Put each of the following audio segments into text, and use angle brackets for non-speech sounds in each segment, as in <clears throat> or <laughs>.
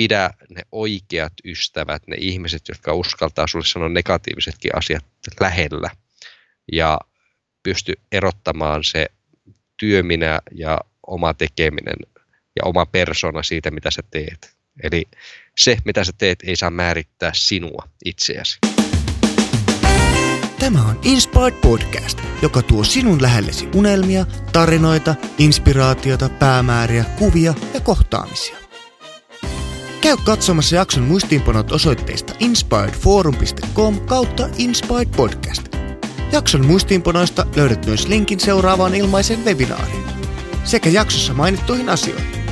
pidä ne oikeat ystävät, ne ihmiset, jotka uskaltaa sulle sanoa negatiivisetkin asiat lähellä ja pysty erottamaan se työminä ja oma tekeminen ja oma persona siitä, mitä sä teet. Eli se, mitä sä teet, ei saa määrittää sinua itseäsi. Tämä on Inspired Podcast, joka tuo sinun lähellesi unelmia, tarinoita, inspiraatiota, päämääriä, kuvia ja kohtaamisia. Käy katsomassa jakson muistiinpanot osoitteesta inspiredforum.com kautta Inspired Podcast. Jakson muistiinpanoista löydät myös linkin seuraavaan ilmaisen webinaariin sekä jaksossa mainittuihin asioihin.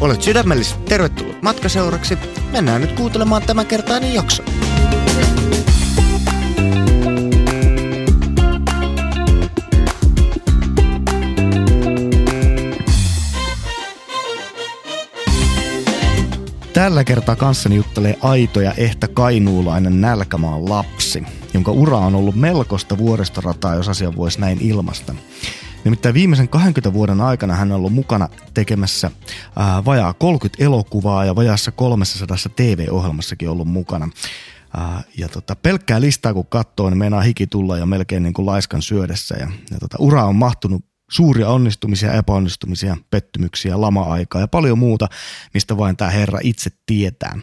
Olet sydämellisesti tervetullut matkaseuraksi. Mennään nyt kuuntelemaan tämänkertainen jakso. Tällä kertaa kanssani juttelee aito ja ehtä kainuulainen nälkämaan lapsi, jonka ura on ollut melkoista vuoristorataa, jos asia voisi näin ilmasta. Nimittäin viimeisen 20 vuoden aikana hän on ollut mukana tekemässä ää, vajaa 30 elokuvaa ja vajaassa 300 TV-ohjelmassakin ollut mukana. Ää, ja tota, pelkkää listaa kun katsoo, niin meinaa hiki tulla ja melkein niin kuin laiskan syödessä. Ja, ja tota, ura on mahtunut suuria onnistumisia, epäonnistumisia, pettymyksiä, lama-aikaa ja paljon muuta, mistä vain tämä herra itse tietää.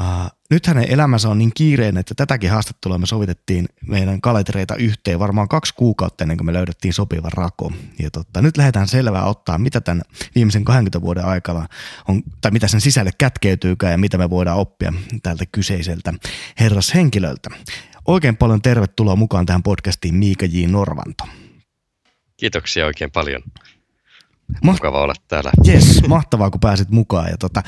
Uh, nyt hänen elämänsä on niin kiireinen, että tätäkin haastattelua me sovitettiin meidän kalentereita yhteen varmaan kaksi kuukautta ennen kuin me löydettiin sopiva rako. Ja totta, nyt lähdetään selvää ottaa, mitä tämän viimeisen 20 vuoden aikana on, tai mitä sen sisälle kätkeytyykään ja mitä me voidaan oppia tältä kyseiseltä herrashenkilöltä. Oikein paljon tervetuloa mukaan tähän podcastiin Miika J. Norvanto. Kiitoksia oikein paljon. Mukava olla täällä. Yes, mahtavaa kun pääsit mukaan. Ja tota,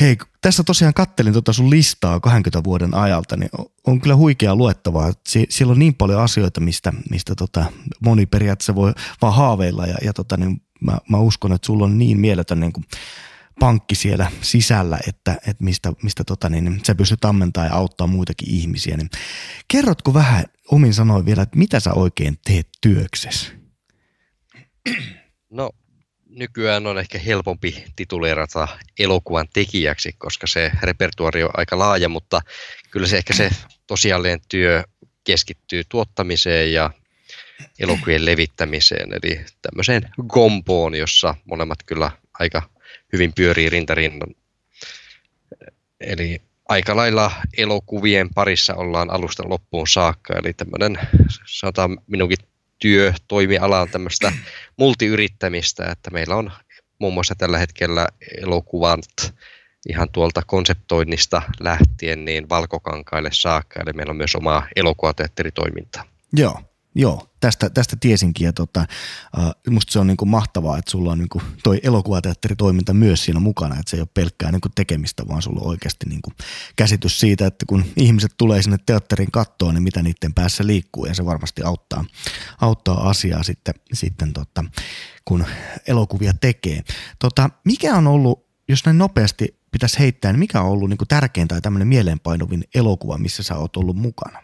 hei, tässä tosiaan kattelin tota sun listaa 20 vuoden ajalta, niin on kyllä huikea luettavaa. Siellä on niin paljon asioita, mistä, mistä tota, moni periaatteessa voi vaan haaveilla ja, ja tota, niin mä, mä, uskon, että sulla on niin mieletön niin kuin pankki siellä sisällä, että, että mistä, mistä tota, niin, sä pystyt ammentaa ja auttaa muitakin ihmisiä. Niin kerrotko vähän omin sanoin vielä, että mitä sä oikein teet työksesi? <clears throat> No nykyään on ehkä helpompi tituleerata elokuvan tekijäksi, koska se repertuari on aika laaja, mutta kyllä se ehkä se tosiaalinen työ keskittyy tuottamiseen ja elokuvien levittämiseen, eli tämmöiseen gompoon, jossa molemmat kyllä aika hyvin pyörii rintarinnan. Eli aika lailla elokuvien parissa ollaan alusta loppuun saakka, eli tämmöinen, sanotaan minunkin työ, toimiala on tämmöistä multiyrittämistä, että meillä on muun muassa tällä hetkellä elokuvat ihan tuolta konseptoinnista lähtien niin valkokankaille saakka, eli meillä on myös oma elokuvateatteritoiminta. Joo. Joo, tästä, tästä tiesinkin ja tota, uh, musta se on niinku mahtavaa, että sulla on niinku toi elokuvateatteritoiminta myös siinä mukana, että se ei ole pelkkää niinku tekemistä, vaan sulla on oikeasti niinku käsitys siitä, että kun ihmiset tulee sinne teatterin kattoon, niin mitä niiden päässä liikkuu ja se varmasti auttaa, auttaa asiaa sitten, sitten tota, kun elokuvia tekee. Tota, mikä on ollut, jos näin nopeasti pitäisi heittää, niin mikä on ollut niinku tärkein tai tämmöinen mieleenpainuvin elokuva, missä sä oot ollut mukana?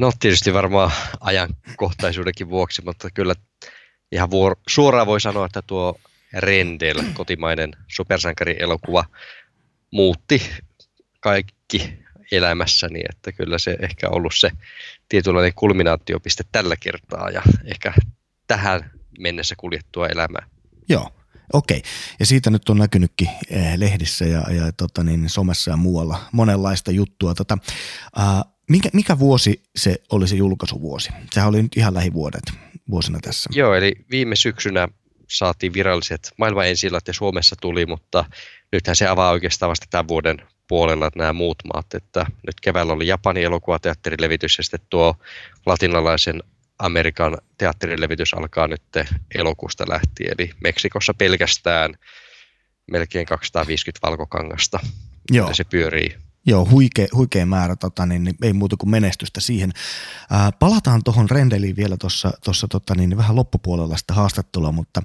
No tietysti varmaan ajankohtaisuudenkin vuoksi, mutta kyllä ihan vuor- suoraan voi sanoa, että tuo Rendel, kotimainen supersankarielokuva, muutti kaikki elämässäni, että kyllä se ehkä ollut se tietynlainen kulminaatiopiste tällä kertaa ja ehkä tähän mennessä kuljettua elämää. Joo, okei. Ja siitä nyt on näkynytkin eh, lehdissä ja, ja tota niin, somessa ja muualla monenlaista juttua. Tota, äh, mikä, mikä vuosi se oli se julkaisuvuosi? Sehän oli nyt ihan lähivuodet vuosina tässä. Joo, eli viime syksynä saatiin viralliset maailman ensillat ja Suomessa tuli, mutta nythän se avaa oikeastaan vasta tämän vuoden puolella että nämä muut maat. Että nyt keväällä oli Japanin elokuvateatterilevitys ja sitten tuo latinalaisen Amerikan teatterilevitys alkaa nyt elokuusta lähtien. Eli Meksikossa pelkästään melkein 250 valkokangasta. Joo. Se pyörii Joo, huikea, huikea määrä, tota, niin, niin, ei muuta kuin menestystä siihen. Ää, palataan tuohon Rendeliin vielä tuossa tota, niin, vähän loppupuolella sitä haastattelua, mutta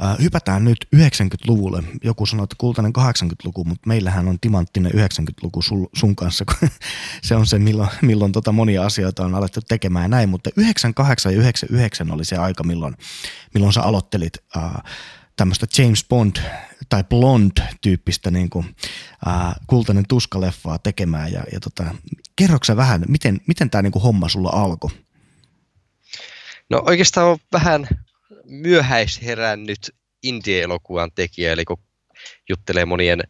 ää, hypätään nyt 90-luvulle. Joku sanoi, että kultainen 80-luku, mutta meillähän on timanttinen 90-luku sul, sun kanssa, kun <laughs> se on se, milloin, milloin tota monia asioita on alettu tekemään näin, mutta 98 ja 99 oli se aika, milloin, milloin sä aloittelit ää, tämmöistä James Bond tai Blond-tyyppistä niin kuin, ää, kultainen tuskaleffaa tekemään. Ja, ja tota, kerroksä vähän, miten, miten tämä niin kuin homma sulla alkoi? No oikeastaan on vähän myöhäisherännyt indie-elokuvan tekijä, eli kun juttelee monien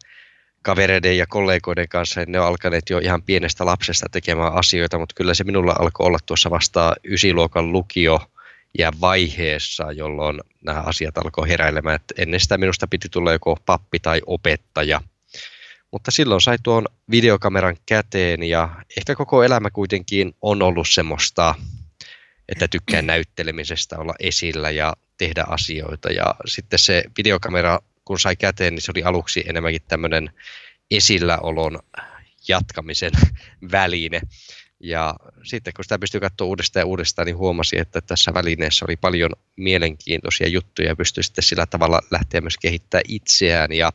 kavereiden ja kollegoiden kanssa, niin ne on alkaneet jo ihan pienestä lapsesta tekemään asioita, mutta kyllä se minulla alkoi olla tuossa vasta ysiluokan lukio ja vaiheessa, jolloin nämä asiat alkoi heräilemään. Että ennen sitä minusta piti tulla joko pappi tai opettaja. Mutta silloin sai tuon videokameran käteen ja ehkä koko elämä kuitenkin on ollut semmoista, että tykkään näyttelemisestä, olla esillä ja tehdä asioita. Ja sitten se videokamera kun sai käteen, niin se oli aluksi enemmänkin tämmöinen esilläolon jatkamisen <laughs> väline. Ja sitten kun sitä pystyi katsoa uudestaan ja uudestaan, niin huomasi, että tässä välineessä oli paljon mielenkiintoisia juttuja ja pystyi sitten sillä tavalla lähteä myös kehittämään itseään. Ja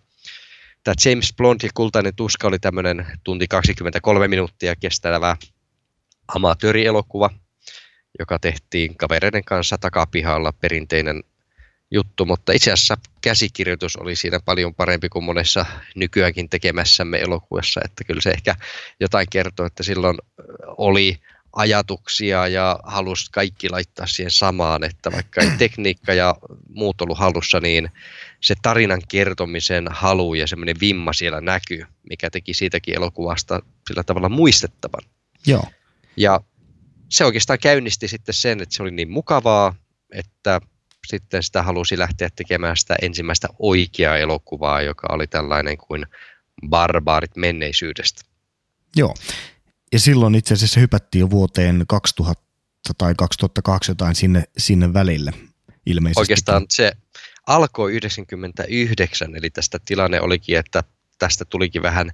tämä James Blond ja Kultainen tuska oli tämmöinen tunti 23 minuuttia kestävä amatöörielokuva, joka tehtiin kavereiden kanssa takapihalla perinteinen juttu, mutta itse asiassa käsikirjoitus oli siinä paljon parempi kuin monessa nykyäänkin tekemässämme elokuvassa, että kyllä se ehkä jotain kertoo, että silloin oli ajatuksia ja halusi kaikki laittaa siihen samaan, että vaikka ei <clears throat> tekniikka ja muut ollut halussa, niin se tarinan kertomisen halu ja semmoinen vimma siellä näkyy, mikä teki siitäkin elokuvasta sillä tavalla muistettavan. Joo. Ja se oikeastaan käynnisti sitten sen, että se oli niin mukavaa, että sitten sitä halusi lähteä tekemään sitä ensimmäistä oikeaa elokuvaa, joka oli tällainen kuin Barbaarit menneisyydestä. Joo, ja silloin itse asiassa hypättiin jo vuoteen 2000 tai 2002 jotain sinne, sinne välille ilmeisesti. Oikeastaan se alkoi 99, eli tästä tilanne olikin, että tästä tulikin vähän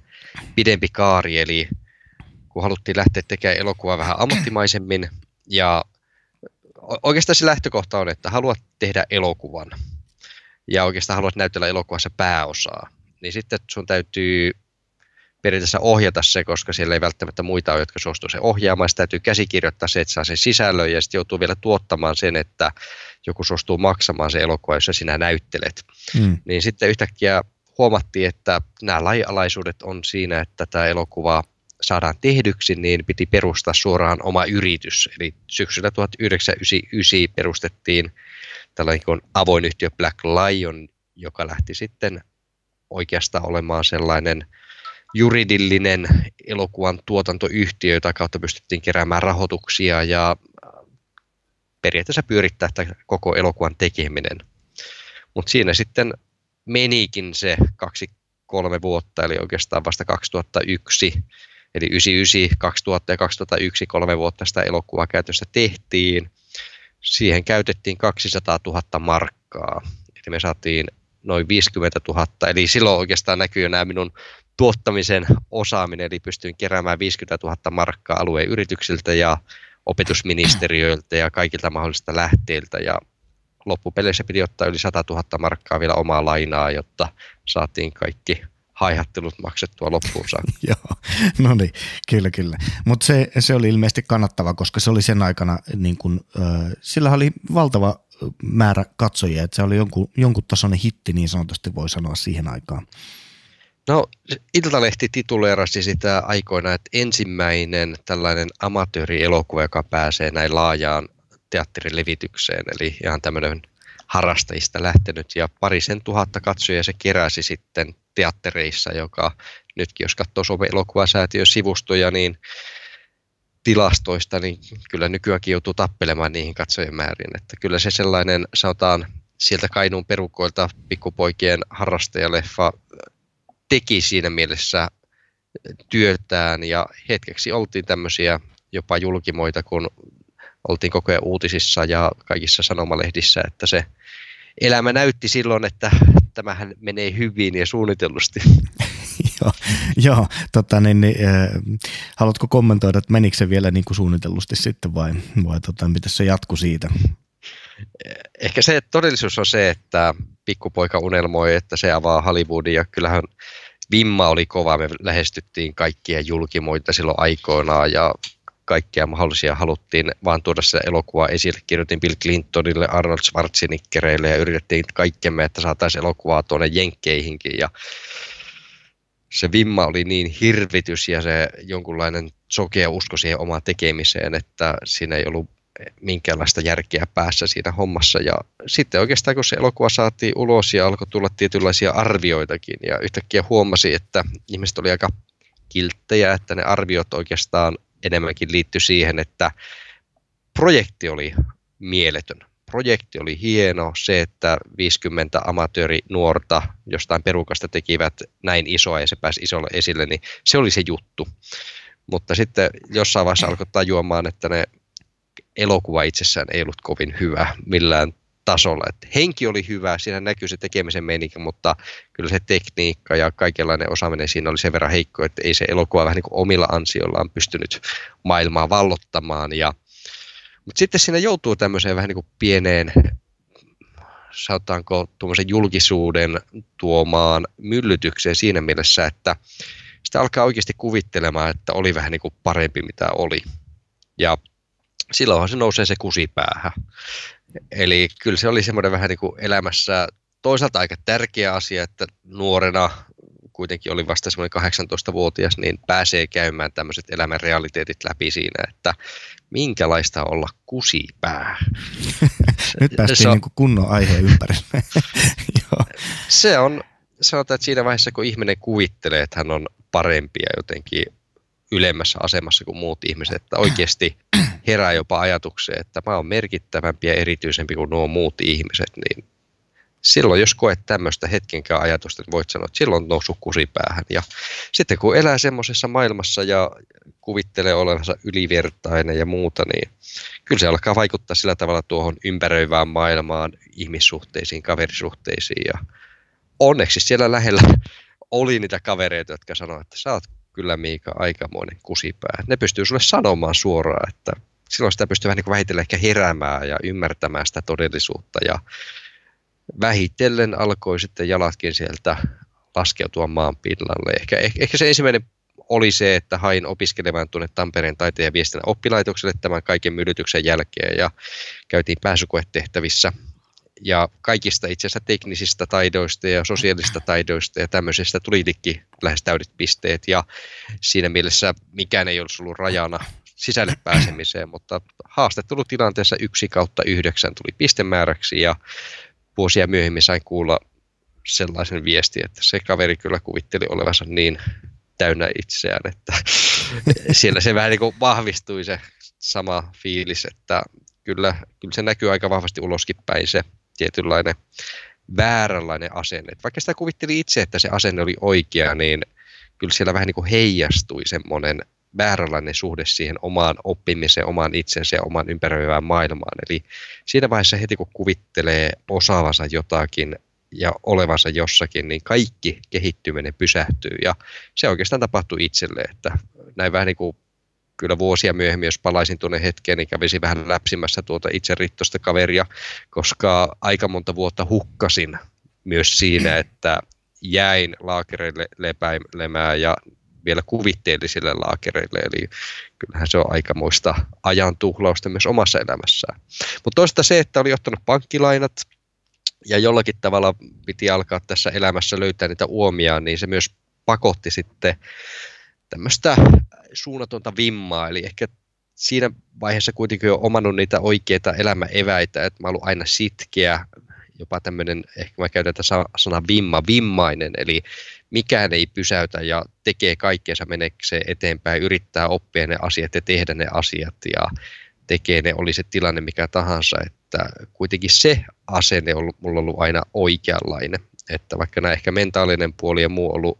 pidempi kaari, eli kun haluttiin lähteä tekemään elokuvaa vähän ammattimaisemmin ja oikeastaan se lähtökohta on, että haluat tehdä elokuvan ja oikeastaan haluat näytellä elokuvassa pääosaa, niin sitten sun täytyy periaatteessa ohjata se, koska siellä ei välttämättä muita ole, jotka suostuu se ohjaamaan. Sitten täytyy käsikirjoittaa se, että saa sen sisällön ja sitten joutuu vielä tuottamaan sen, että joku suostuu maksamaan se elokuva, jossa sinä näyttelet. Mm. Niin sitten yhtäkkiä huomattiin, että nämä lajialaisuudet on siinä, että tämä elokuva saadaan tehdyksi, niin piti perustaa suoraan oma yritys. Eli syksyllä 1999 perustettiin tällainen kuin avoin yhtiö Black Lion, joka lähti sitten oikeastaan olemaan sellainen juridillinen elokuvan tuotantoyhtiö, jota kautta pystyttiin keräämään rahoituksia ja periaatteessa pyörittää tätä koko elokuvan tekeminen. Mutta siinä sitten menikin se kaksi kolme vuotta, eli oikeastaan vasta 2001 Eli 99, 2000 ja 2001 kolme vuotta sitä elokuvaa käytössä tehtiin. Siihen käytettiin 200 000 markkaa. Eli me saatiin noin 50 000. Eli silloin oikeastaan näkyy jo nämä minun tuottamisen osaaminen, eli pystyin keräämään 50 000 markkaa alueen yrityksiltä ja opetusministeriöiltä ja kaikilta mahdollisilta lähteiltä. Ja loppupeleissä piti ottaa yli 100 000 markkaa vielä omaa lainaa, jotta saatiin kaikki haihattelut maksettua loppuun saakka. <laughs> Joo, no niin, kyllä kyllä. Mutta se, se oli ilmeisesti kannattava, koska se oli sen aikana, niin kun, äh, sillä oli valtava määrä katsojia, että se oli jonkun, jonkun tasoinen hitti niin sanotusti voi sanoa siihen aikaan. No, Iltalehti tituleerasi sitä aikoina, että ensimmäinen tällainen amatöörielokuva, joka pääsee näin laajaan teatterilevitykseen, eli ihan tämmöinen harrastajista lähtenyt ja parisen tuhatta katsojia se keräsi sitten teattereissa, joka nytkin jos katsoo Suomen elokuvasäätiön sivustoja, niin tilastoista, niin kyllä nykyäänkin joutuu tappelemaan niihin katsojen määrin. Että kyllä se sellainen, sanotaan, sieltä Kainuun perukoilta pikkupoikien harrastajaleffa teki siinä mielessä työtään ja hetkeksi oltiin tämmöisiä jopa julkimoita, kun oltiin koko ajan uutisissa ja kaikissa sanomalehdissä, että se elämä näytti silloin, että tämähän menee hyvin ja suunnitellusti. <laughs> joo, joo tota, niin, niin, äh, haluatko kommentoida, että menikö se vielä niin kuin suunnitellusti sitten vai, vai tota, miten se jatku siitä? Ehkä se todellisuus on se, että pikkupoika unelmoi, että se avaa Hollywoodin ja kyllähän vimma oli kova. Me lähestyttiin kaikkia julkimoita silloin aikoinaan ja kaikkea mahdollisia. Haluttiin vaan tuoda sitä elokuvaa esille. Kirjoitin Bill Clintonille, Arnold Schwarzeneggereille ja yritettiin kaikkemme, että saataisiin elokuvaa tuonne Jenkkeihinkin. Ja se vimma oli niin hirvitys ja se jonkunlainen sokea usko siihen omaan tekemiseen, että siinä ei ollut minkäänlaista järkeä päässä siinä hommassa. Ja sitten oikeastaan kun se elokuva saatiin ulos ja alkoi tulla tietynlaisia arvioitakin ja yhtäkkiä huomasi, että ihmiset oli aika kilttejä, että ne arviot oikeastaan enemmänkin liittyi siihen, että projekti oli mieletön. Projekti oli hieno, se, että 50 amatööri nuorta jostain perukasta tekivät näin isoa ja se pääsi isolle esille, niin se oli se juttu. Mutta sitten jossain vaiheessa alkoi tajuamaan, että ne elokuva itsessään ei ollut kovin hyvä millään tasolla. Et henki oli hyvä, siinä näkyy se tekemisen meininki, mutta kyllä se tekniikka ja kaikenlainen osaaminen siinä oli sen verran heikko, että ei se elokuva vähän niin kuin omilla ansioillaan pystynyt maailmaa vallottamaan. Ja, mutta sitten siinä joutuu tämmöiseen vähän niin kuin pieneen sanotaanko tuommoisen julkisuuden tuomaan myllytykseen siinä mielessä, että sitä alkaa oikeasti kuvittelemaan, että oli vähän niin kuin parempi mitä oli. Ja silloinhan se nousee se kusi päähän. Eli kyllä se oli semmoinen vähän niin kuin elämässä toisaalta aika tärkeä asia, että nuorena kuitenkin oli vasta semmoinen 18-vuotias, niin pääsee käymään tämmöiset elämän realiteetit läpi siinä, että minkälaista olla kusipää. <laughs> Nyt päästiin se on, niin kunnon aiheen ympärille. <laughs> se on, sanotaan, että siinä vaiheessa kun ihminen kuvittelee, että hän on parempi ja jotenkin ylemmässä asemassa kuin muut ihmiset, että oikeasti herää jopa ajatukseen, että mä oon merkittävämpi ja erityisempi kuin nuo muut ihmiset, niin silloin jos koet tämmöistä hetkenkään ajatusta, niin voit sanoa, että silloin on noussut kusipäähän. Ja sitten kun elää semmoisessa maailmassa ja kuvittelee olevansa ylivertainen ja muuta, niin kyllä se alkaa vaikuttaa sillä tavalla tuohon ympäröivään maailmaan, ihmissuhteisiin, kaverisuhteisiin. Ja onneksi siellä lähellä oli niitä kavereita, jotka sanoivat, että sä oot kyllä Miika aikamoinen kusipää. Ne pystyy sulle sanomaan suoraan, että silloin sitä pystyy vähän niin vähitellen ehkä heräämään ja ymmärtämään sitä todellisuutta ja vähitellen alkoi sitten jalatkin sieltä laskeutua maan pinnalle. Ehkä, ehkä, ehkä se ensimmäinen oli se, että hain opiskelemaan tuonne Tampereen taiteen ja viestinnän oppilaitokselle tämän kaiken myllytyksen jälkeen ja käytiin pääsykoetehtävissä ja kaikista itse asiassa teknisistä taidoista ja sosiaalista taidoista ja tämmöisestä tuli lähes täydet pisteet. Ja siinä mielessä mikään ei olisi ollut rajana sisälle pääsemiseen, mutta tilanteessa yksi kautta yhdeksän tuli pistemääräksi ja vuosia myöhemmin sain kuulla sellaisen viestin, että se kaveri kyllä kuvitteli olevansa niin täynnä itseään, että siellä se vähän niin kuin vahvistui se sama fiilis, että kyllä, kyllä se näkyy aika vahvasti uloskin päin se tietynlainen vääränlainen asenne. Et vaikka sitä kuvitteli itse, että se asenne oli oikea, niin kyllä siellä vähän niin kuin heijastui semmoinen vääränlainen suhde siihen omaan oppimiseen, omaan itsensä ja omaan ympäröivään maailmaan. Eli siinä vaiheessa heti kun kuvittelee osaavansa jotakin ja olevansa jossakin, niin kaikki kehittyminen pysähtyy. Ja se oikeastaan tapahtui itselle, että näin vähän niin kuin kyllä vuosia myöhemmin, jos palaisin tuonne hetkeen, niin kävisin vähän läpsimässä tuota itse rittosta kaveria, koska aika monta vuotta hukkasin myös siinä, <clears throat> että jäin laakereille lepäilemään ja vielä kuvitteellisille laakereille, eli kyllähän se on aikamoista ajan tuhlausta myös omassa elämässään. Mutta toista se, että oli ottanut pankkilainat ja jollakin tavalla piti alkaa tässä elämässä löytää niitä uomia, niin se myös pakotti sitten tämmöistä suunnatonta vimmaa, eli ehkä siinä vaiheessa kuitenkin on omannut niitä oikeita elämäeväitä, että mä ollut aina sitkeä, jopa tämmöinen, ehkä mä käytän tätä sanaa vimma, vimmainen, eli mikään ei pysäytä ja tekee kaikkeensa menekseen eteenpäin, yrittää oppia ne asiat ja tehdä ne asiat ja tekee ne, oli se tilanne mikä tahansa, että kuitenkin se asenne on mulla ollut aina oikeanlainen, että vaikka nämä ehkä mentaalinen puoli ja muu on ollut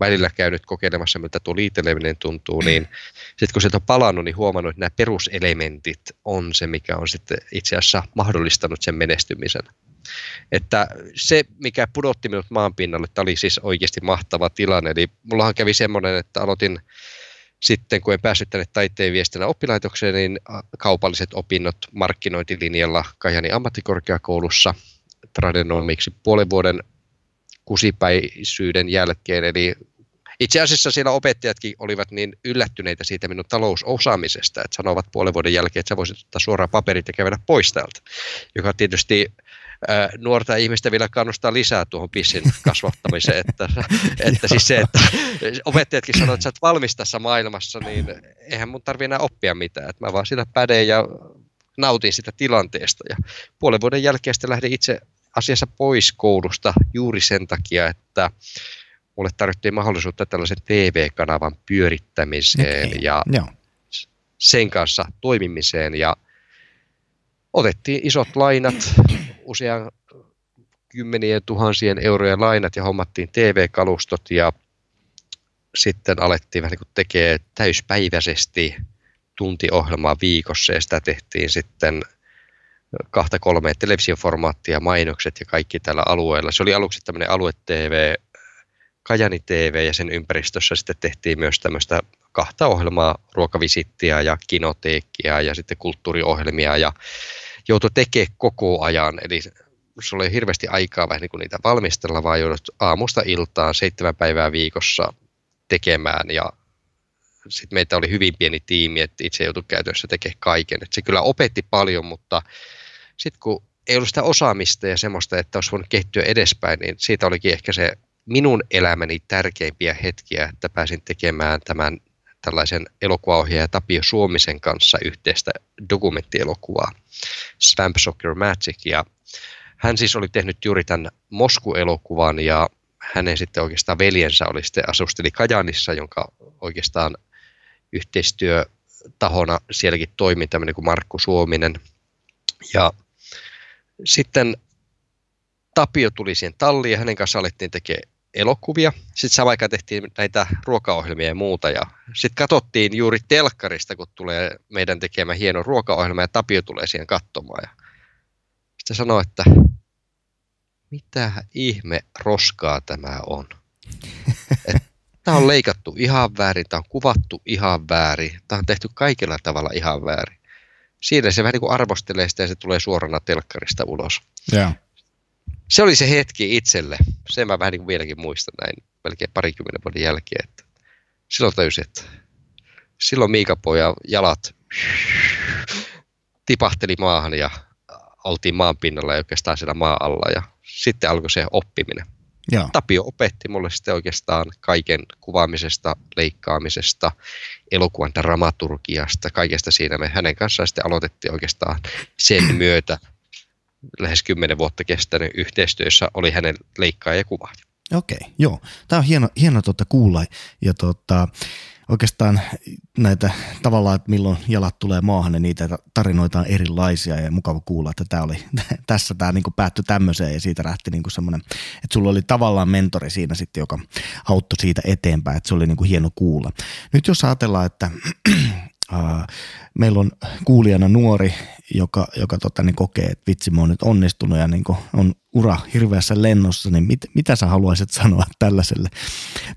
välillä käynyt kokeilemassa, miltä tuo liiteleminen tuntuu, niin sitten kun se on palannut, niin huomannut, että nämä peruselementit on se, mikä on sitten itse asiassa mahdollistanut sen menestymisen. Että se, mikä pudotti minut maan pinnalle, tämä oli siis oikeasti mahtava tilanne. Eli mullahan kävi semmoinen, että aloitin sitten, kun en päässyt tänne taiteen viestinnän oppilaitokseen, niin kaupalliset opinnot markkinointilinjalla Kajani ammattikorkeakoulussa tradenomiksi puolen vuoden kusipäisyyden jälkeen, eli Itse asiassa siellä opettajatkin olivat niin yllättyneitä siitä minun talousosaamisesta, että sanovat puolen vuoden jälkeen, että sä voisit ottaa suoraan paperit ja kävellä pois täältä, joka tietysti nuorta ihmistä vielä kannustaa lisää tuohon pissin kasvattamiseen. että, <laughs> että siis se, että opettajatkin sanoivat, että sä valmis tässä maailmassa, niin eihän mun tarvi enää oppia mitään. Että mä vaan sitä päden ja nautin sitä tilanteesta. Ja puolen vuoden jälkeen sitten lähdin itse asiassa pois koulusta juuri sen takia, että mulle tarvittiin mahdollisuutta tällaisen TV-kanavan pyörittämiseen okay. ja Joo. sen kanssa toimimiseen. Ja otettiin isot lainat, usean kymmenien tuhansien eurojen lainat ja hommattiin TV-kalustot ja sitten alettiin vähän niin tekee täyspäiväisesti tuntiohjelmaa viikossa ja sitä tehtiin sitten kahta kolme televisioformaattia, mainokset ja kaikki tällä alueella. Se oli aluksi tämmöinen alue-TV, Kajani TV ja sen ympäristössä sitten tehtiin myös tämmöistä kahta ohjelmaa, ruokavisittiä ja kinoteekkia ja sitten kulttuuriohjelmia ja joutui tekemään koko ajan. Eli se oli hirveästi aikaa vähän niin kuin niitä valmistella, vaan joudut aamusta iltaan seitsemän päivää viikossa tekemään ja sitten meitä oli hyvin pieni tiimi, että itse joutui käytössä tekemään kaiken. Et se kyllä opetti paljon, mutta sitten kun ei ollut sitä osaamista ja semmoista, että olisi voinut kehittyä edespäin, niin siitä olikin ehkä se minun elämäni tärkeimpiä hetkiä, että pääsin tekemään tämän tällaisen elokuvaohjaaja Tapio Suomisen kanssa yhteistä dokumenttielokuvaa Swamp Soccer Magic. Ja hän siis oli tehnyt juuri tämän Mosku-elokuvan ja hänen sitten oikeastaan veljensä oli sitten asusteli Kajanissa, jonka oikeastaan yhteistyötahona sielläkin toimi tämmöinen kuin Markku Suominen. Ja sitten Tapio tuli siihen talliin ja hänen kanssa alettiin tekemään elokuvia. Sitten samaan aikaan tehtiin näitä ruokaohjelmia ja muuta. Ja sitten katsottiin juuri telkkarista, kun tulee meidän tekemä hieno ruokaohjelma ja Tapio tulee siihen katsomaan. Ja sitten sanoi, että mitä ihme roskaa tämä on. <laughs> Tämä on leikattu ihan väärin, tämä on kuvattu ihan väärin, tämä on tehty kaikilla tavalla ihan väärin. Siinä se vähän niin kuin arvostelee sitä ja se tulee suorana telkkarista ulos. Yeah se oli se hetki itselle. Se mä vähän niin kuin vieläkin muistan näin melkein parikymmenen vuoden jälkeen. Että silloin täysin, että silloin Miikapoja jalat tipahteli maahan ja oltiin maan pinnalla ja oikeastaan siellä maa alla ja sitten alkoi se oppiminen. Joo. Tapio opetti mulle sitten oikeastaan kaiken kuvaamisesta, leikkaamisesta, elokuvan dramaturgiasta, kaikesta siinä. Me hänen kanssaan sitten aloitettiin oikeastaan sen <clears throat> myötä lähes kymmenen vuotta kestänyt yhteistyössä oli hänen leikkaaja ja kuvaaja. Okei, okay, joo. Tämä on hieno, hieno tuota kuulla ja tuota, oikeastaan näitä tavallaan, että milloin jalat tulee maahan, niin niitä tarinoita on erilaisia ja mukava kuulla, että tämä oli, <laughs> tässä tämä niin päättyi tämmöiseen ja siitä lähti niin semmoinen, että sulla oli tavallaan mentori siinä sitten, joka auttoi siitä eteenpäin, että se oli niin hieno kuulla. Nyt jos ajatellaan, että <clears throat> meillä on kuulijana nuori, joka, joka tota, niin kokee, että vitsi mä oon nyt onnistunut ja niin on ura hirveässä lennossa, niin mit, mitä sä haluaisit sanoa tällaiselle,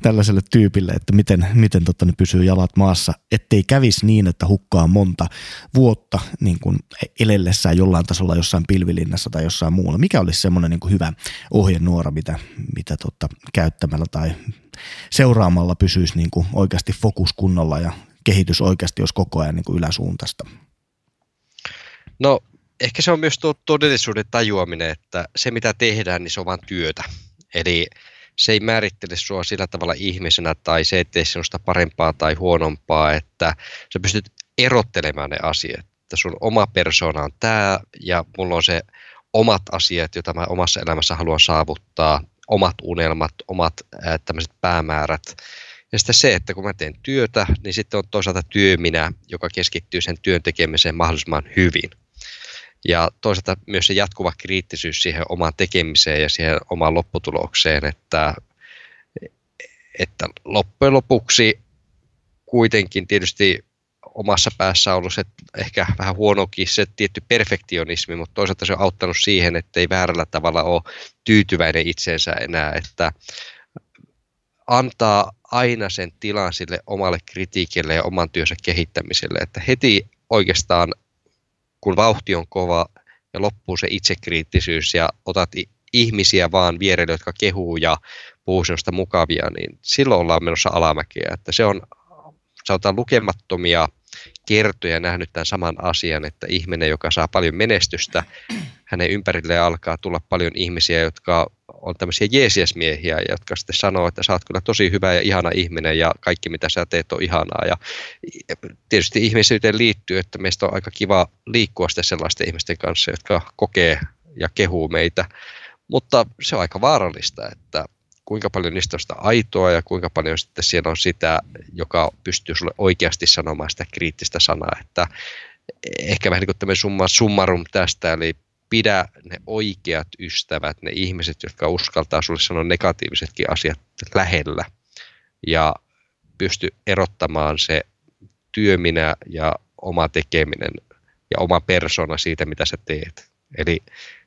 tällaiselle tyypille, että miten, miten tota, niin pysyy jalat maassa, ettei kävisi niin, että hukkaa monta vuotta niin kuin elellessään jollain tasolla jossain pilvilinnassa tai jossain muulla. Mikä olisi semmoinen niin hyvä ohjenuora, mitä, mitä tota, käyttämällä tai seuraamalla pysyisi niin kuin oikeasti fokus kunnolla ja kehitys oikeasti olisi koko ajan niin kuin yläsuuntaista? No ehkä se on myös tuo todellisuuden tajuaminen, että se mitä tehdään, niin se on vain työtä. Eli se ei määrittele sinua sillä tavalla ihmisenä tai se ei tee sinusta parempaa tai huonompaa, että sä pystyt erottelemaan ne asiat. Että sun oma persona on tämä ja mulla on se omat asiat, joita mä omassa elämässä haluan saavuttaa, omat unelmat, omat tämmöiset päämäärät ja sitten se, että kun mä teen työtä, niin sitten on toisaalta työminä, joka keskittyy sen työn tekemiseen mahdollisimman hyvin. Ja toisaalta myös se jatkuva kriittisyys siihen omaan tekemiseen ja siihen omaan lopputulokseen, että, että loppujen lopuksi kuitenkin tietysti omassa päässä on ollut se ehkä vähän huonokin se tietty perfektionismi, mutta toisaalta se on auttanut siihen, että ei väärällä tavalla ole tyytyväinen itseensä enää, että antaa aina sen tilan sille omalle kritiikille ja oman työnsä kehittämiselle. Että heti oikeastaan, kun vauhti on kova ja loppuu se itsekriittisyys ja otat ihmisiä vaan vierelle, jotka kehuu ja puhuu sellaista mukavia, niin silloin ollaan menossa alamäkeä. Että se on, sanotaan lukemattomia kertoja nähnyt tämän saman asian, että ihminen, joka saa paljon menestystä, hänen ympärilleen alkaa tulla paljon ihmisiä, jotka on tämmöisiä jeesiesmiehiä, jotka sitten sanoo, että sä oot kyllä tosi hyvä ja ihana ihminen ja kaikki mitä sä teet on ihanaa. Ja tietysti ihmisyyteen liittyy, että meistä on aika kiva liikkua sitten sellaisten ihmisten kanssa, jotka kokee ja kehuu meitä. Mutta se on aika vaarallista, että kuinka paljon niistä on sitä aitoa ja kuinka paljon sitten siellä on sitä, joka pystyy sulle oikeasti sanomaan sitä kriittistä sanaa. Että ehkä vähän niin kuin tämmöinen summa summarum tästä, eli pidä ne oikeat ystävät, ne ihmiset, jotka uskaltaa sulle sanoa negatiivisetkin asiat lähellä ja pysty erottamaan se työminä ja oma tekeminen ja oma persona siitä, mitä sä teet. Eli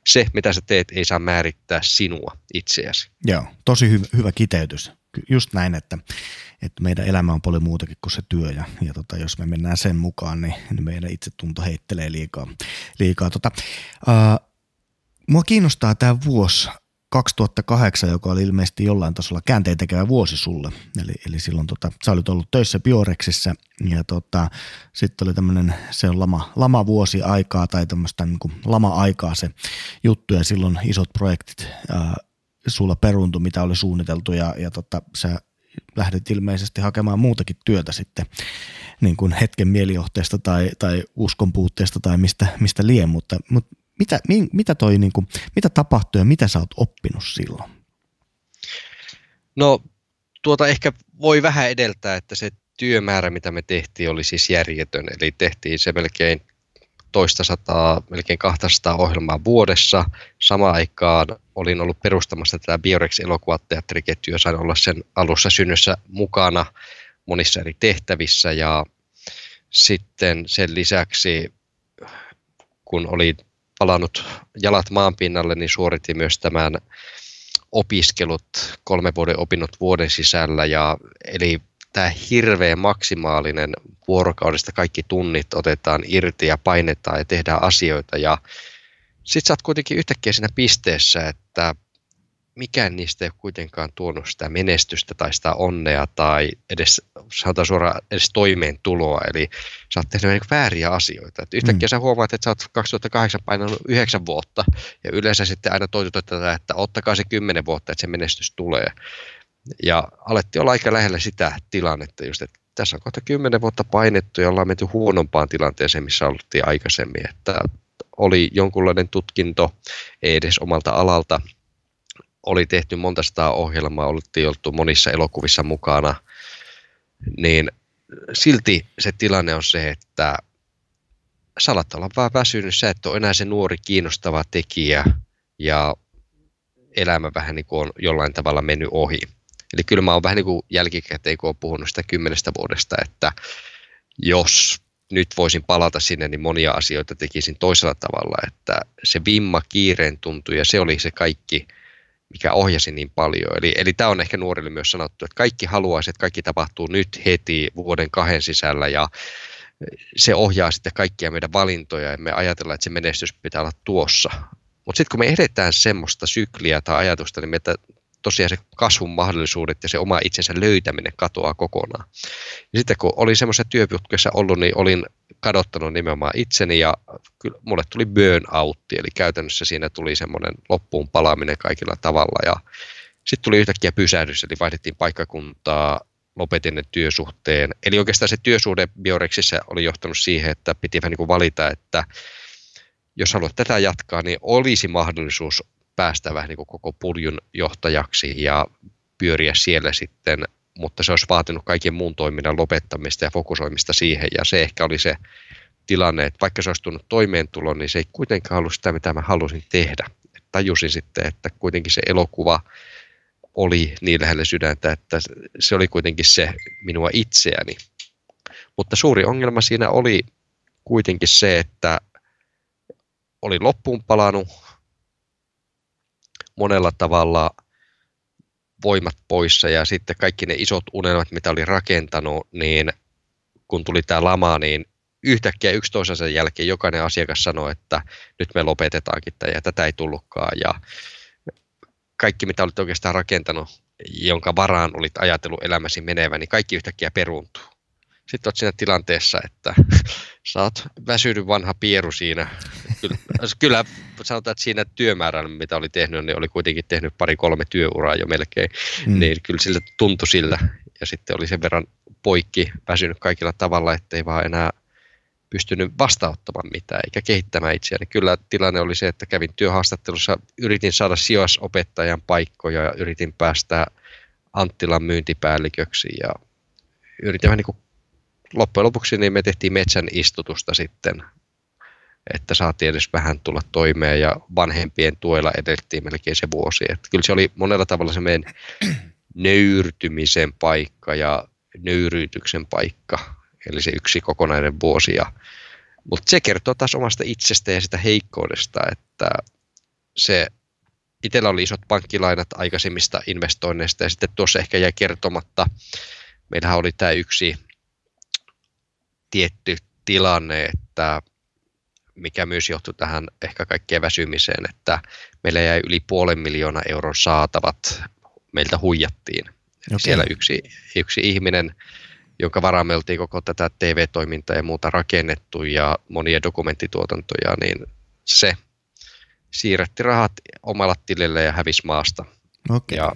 se, mitä sä teet, ei saa määrittää sinua itseäsi. Joo, tosi hyvä, hyvä kiteytys. Just näin, että, että meidän elämä on paljon muutakin kuin se työ ja, ja tota, jos me mennään sen mukaan, niin, niin meidän itsetunto heittelee liikaa. liikaa. Tota, ää, mua kiinnostaa tämä vuosi 2008, joka oli ilmeisesti jollain tasolla käänteen tekevä vuosi sulle. Eli, eli silloin tota, sä olit ollut töissä Biorexissä ja tota, sitten oli tämmöinen, se lama, lama vuosi aikaa tai tämmöistä niin lama-aikaa se juttu ja silloin isot projektit ää, sulla peruntu, mitä oli suunniteltu ja, ja tota, sä lähdit ilmeisesti hakemaan muutakin työtä sitten niin kuin hetken mielijohteesta tai, tai uskon puutteesta tai mistä, mistä lien, mutta, mutta mitä, mitä, toi, niin kuin, mitä tapahtui ja mitä sä oot oppinut silloin? No tuota ehkä voi vähän edeltää, että se työmäärä, mitä me tehtiin, oli siis järjetön. Eli tehtiin se melkein toista sataa, melkein 200 ohjelmaa vuodessa. Samaan aikaan olin ollut perustamassa tätä Biorex-elokuvateatteriketjua, sain olla sen alussa synnyssä mukana monissa eri tehtävissä ja sitten sen lisäksi, kun oli palannut jalat maan pinnalle, niin suoritin myös tämän opiskelut, kolme vuoden opinnot vuoden sisällä. Ja, eli tämä hirveä maksimaalinen vuorokaudesta kaikki tunnit otetaan irti ja painetaan ja tehdään asioita. Ja sitten sä oot kuitenkin yhtäkkiä siinä pisteessä, että mikään niistä ei ole kuitenkaan tuonut sitä menestystä tai sitä onnea tai edes, sanotaan suoraan, edes toimeentuloa. Eli sä oot tehnyt niin vääriä asioita. Et yhtäkkiä mm. sä huomaat, että sä oot 2008 painanut yhdeksän vuotta ja yleensä sitten aina toitotetaan tätä, että ottakaa se kymmenen vuotta, että se menestys tulee. Ja alettiin olla aika lähellä sitä tilannetta just, että tässä on kohta kymmenen vuotta painettu ja ollaan menty huonompaan tilanteeseen, missä oltiin aikaisemmin. Että oli jonkunlainen tutkinto, ei edes omalta alalta, oli tehty monta sataa ohjelmaa, oltiin oltu monissa elokuvissa mukana, niin silti se tilanne on se, että salat olla vaan väsynyt, sä et ole enää se nuori kiinnostava tekijä ja elämä vähän niin kuin on jollain tavalla mennyt ohi. Eli kyllä mä oon vähän niin kuin jälkikäteen, kun oon puhunut sitä kymmenestä vuodesta, että jos nyt voisin palata sinne, niin monia asioita tekisin toisella tavalla, että se vimma kiireen tuntui ja se oli se kaikki – mikä ohjasi niin paljon. Eli, eli tämä on ehkä nuorille myös sanottu, että kaikki haluaisi, että kaikki tapahtuu nyt heti vuoden kahden sisällä ja se ohjaa sitten kaikkia meidän valintoja ja me ajatellaan, että se menestys pitää olla tuossa. Mutta sitten kun me edetään semmoista sykliä tai ajatusta, niin meitä tosiaan se kasvun mahdollisuudet ja se oma itsensä löytäminen katoaa kokonaan. Ja sitten kun olin semmoisessa työputkessa ollut, niin olin kadottanut nimenomaan itseni ja kyllä mulle tuli burnoutti, eli käytännössä siinä tuli semmoinen loppuun palaaminen kaikilla tavalla ja sitten tuli yhtäkkiä pysähdys, eli vaihdettiin paikkakuntaa, lopetin ne työsuhteen. Eli oikeastaan se työsuhde Biorexissä oli johtanut siihen, että piti vähän niin kuin valita, että jos haluat tätä jatkaa, niin olisi mahdollisuus päästä vähän niin kuin koko puljun johtajaksi ja pyöriä siellä sitten, mutta se olisi vaatinut kaiken muun toiminnan lopettamista ja fokusoimista siihen, ja se ehkä oli se tilanne, että vaikka se olisi tullut toimeentulo, niin se ei kuitenkaan ollut sitä, mitä mä halusin tehdä. Tajusin sitten, että kuitenkin se elokuva oli niin lähellä sydäntä, että se oli kuitenkin se minua itseäni. Mutta suuri ongelma siinä oli kuitenkin se, että oli loppuun palannut monella tavalla voimat poissa ja sitten kaikki ne isot unelmat, mitä oli rakentanut, niin kun tuli tämä lama, niin yhtäkkiä yksi toisensa jälkeen jokainen asiakas sanoi, että nyt me lopetetaankin tämä ja tätä ei tullutkaan ja kaikki mitä olit oikeastaan rakentanut, jonka varaan olit ajatellut elämäsi menevän, niin kaikki yhtäkkiä peruuntuu. Sitten olet siinä tilanteessa, että <laughs> sä oot väsynyt vanha pieru siinä. Kyllä, <laughs> kyllä sanotaan, että siinä työmäärällä, mitä oli tehnyt, niin oli kuitenkin tehnyt pari-kolme työuraa jo melkein. Mm. Niin kyllä sillä tuntui sillä. Ja sitten oli sen verran poikki väsynyt kaikilla tavalla, ettei vaan enää pystynyt vastaanottamaan mitään eikä kehittämään itseäni. Kyllä tilanne oli se, että kävin työhaastattelussa, yritin saada sijoisopettajan paikkoja ja yritin päästä Anttilan myyntipäälliköksi ja yritin vähän niin kuin loppujen lopuksi niin me tehtiin metsän istutusta sitten, että saatiin edes vähän tulla toimeen ja vanhempien tuella edeltiin melkein se vuosi. Että kyllä se oli monella tavalla se meidän nöyrtymisen paikka ja nöyryytyksen paikka, eli se yksi kokonainen vuosi. Ja, mutta se kertoo taas omasta itsestä ja sitä heikkoudesta, että se itsellä oli isot pankkilainat aikaisemmista investoinneista ja sitten tuossa ehkä jäi kertomatta. Meillähän oli tämä yksi tietty tilanne, että mikä myös johtui tähän ehkä kaikkeen väsymiseen, että meillä jäi yli puolen miljoonaa euron saatavat, meiltä huijattiin. Okay. Siellä yksi, yksi ihminen, jonka varaan me oltiin koko tätä TV-toimintaa ja muuta rakennettu ja monia dokumenttituotantoja, niin se siirretti rahat omalla tilille ja hävisi maasta. Okay. Ja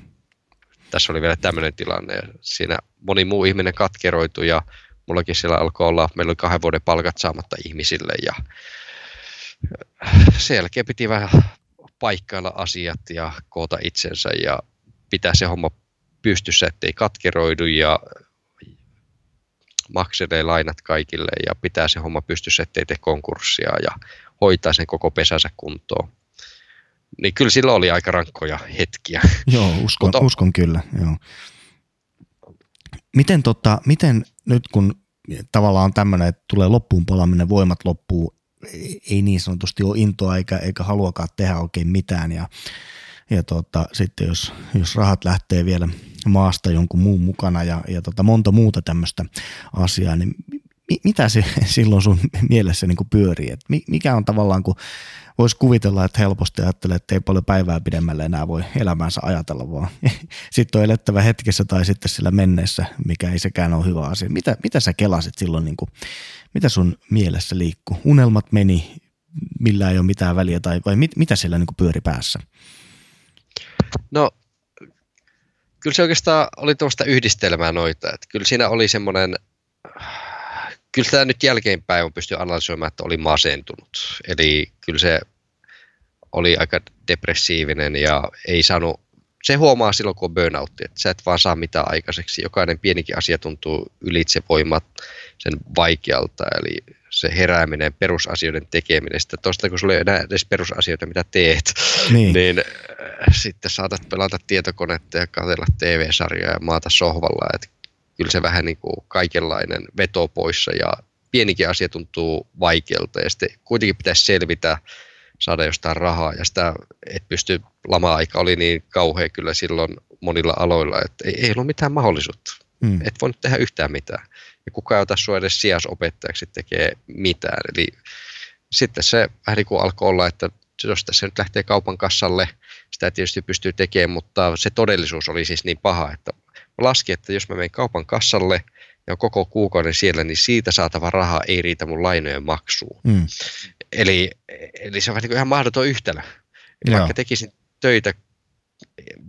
tässä oli vielä tämmöinen tilanne. Siinä moni muu ihminen katkeroitui ja mullakin siellä alkoi olla, meillä oli kahden vuoden palkat saamatta ihmisille ja sen jälkeen piti vähän paikkailla asiat ja koota itsensä ja pitää se homma pystyssä, ettei katkeroidu ja makselee lainat kaikille ja pitää se homma pystyssä, ettei tee konkurssia ja hoitaa sen koko pesänsä kuntoon. Niin kyllä sillä oli aika rankkoja hetkiä. Joo, uskon, Mutta, uskon kyllä. Joo. Miten, tota, miten nyt kun tavallaan tämmöinen, että tulee loppuun palaminen, voimat loppuu, ei niin sanotusti ole intoa eikä, eikä haluakaan tehdä oikein mitään ja, ja tota, sitten jos, jos rahat lähtee vielä maasta jonkun muun mukana ja, ja tota, monta muuta tämmöistä asiaa, niin mitä se <laughs> silloin sun mielessä niin kuin pyörii? Et mikä on tavallaan, kun voisi kuvitella, että helposti ajattelee, että ei paljon päivää pidemmälle enää voi elämänsä ajatella, vaan <laughs> sitten on elettävä hetkessä tai sitten sillä menneessä, mikä ei sekään ole hyvä asia. Mitä, mitä sä kelasit silloin, niin kuin, mitä sun mielessä liikkuu? Unelmat meni, millä ei ole mitään väliä, tai vai mit, mitä siellä niin kuin pyöri päässä? No, kyllä se oikeastaan oli tuosta yhdistelmää noita, että kyllä siinä oli semmoinen kyllä tämä nyt jälkeenpäin on pysty analysoimaan, että oli masentunut. Eli kyllä se oli aika depressiivinen ja ei saanut, se huomaa silloin kun on burnoutti, että sä et vaan saa mitään aikaiseksi. Jokainen pienikin asia tuntuu ylitse voimat sen vaikealta, eli se herääminen, perusasioiden tekeminen. Sitten tuosta kun sulla ei enää edes perusasioita, mitä teet, niin, niin äh, sitten saatat pelata tietokonetta ja katsella TV-sarjaa ja maata sohvalla. Että kyllä se vähän niin kuin kaikenlainen veto poissa ja pienikin asia tuntuu vaikealta ja sitten kuitenkin pitäisi selvitä, saada jostain rahaa ja sitä, et pysty, lama-aika oli niin kauhea kyllä silloin monilla aloilla, että ei, ei ollut mitään mahdollisuutta. Mm. Et voinut tehdä yhtään mitään. Ja kukaan ei ota sinua edes sijaisopettajaksi tekee mitään. Eli sitten se vähän niin kuin alkoi olla, että jos tässä nyt lähtee kaupan kassalle, sitä tietysti pystyy tekemään, mutta se todellisuus oli siis niin paha, että laski, että jos mä menen kaupan kassalle ja on koko kuukauden siellä, niin siitä saatava raha ei riitä mun lainojen maksuun. Mm. Eli, eli se on vähän niin kuin ihan mahdoton yhtälö. Eli vaikka tekisin töitä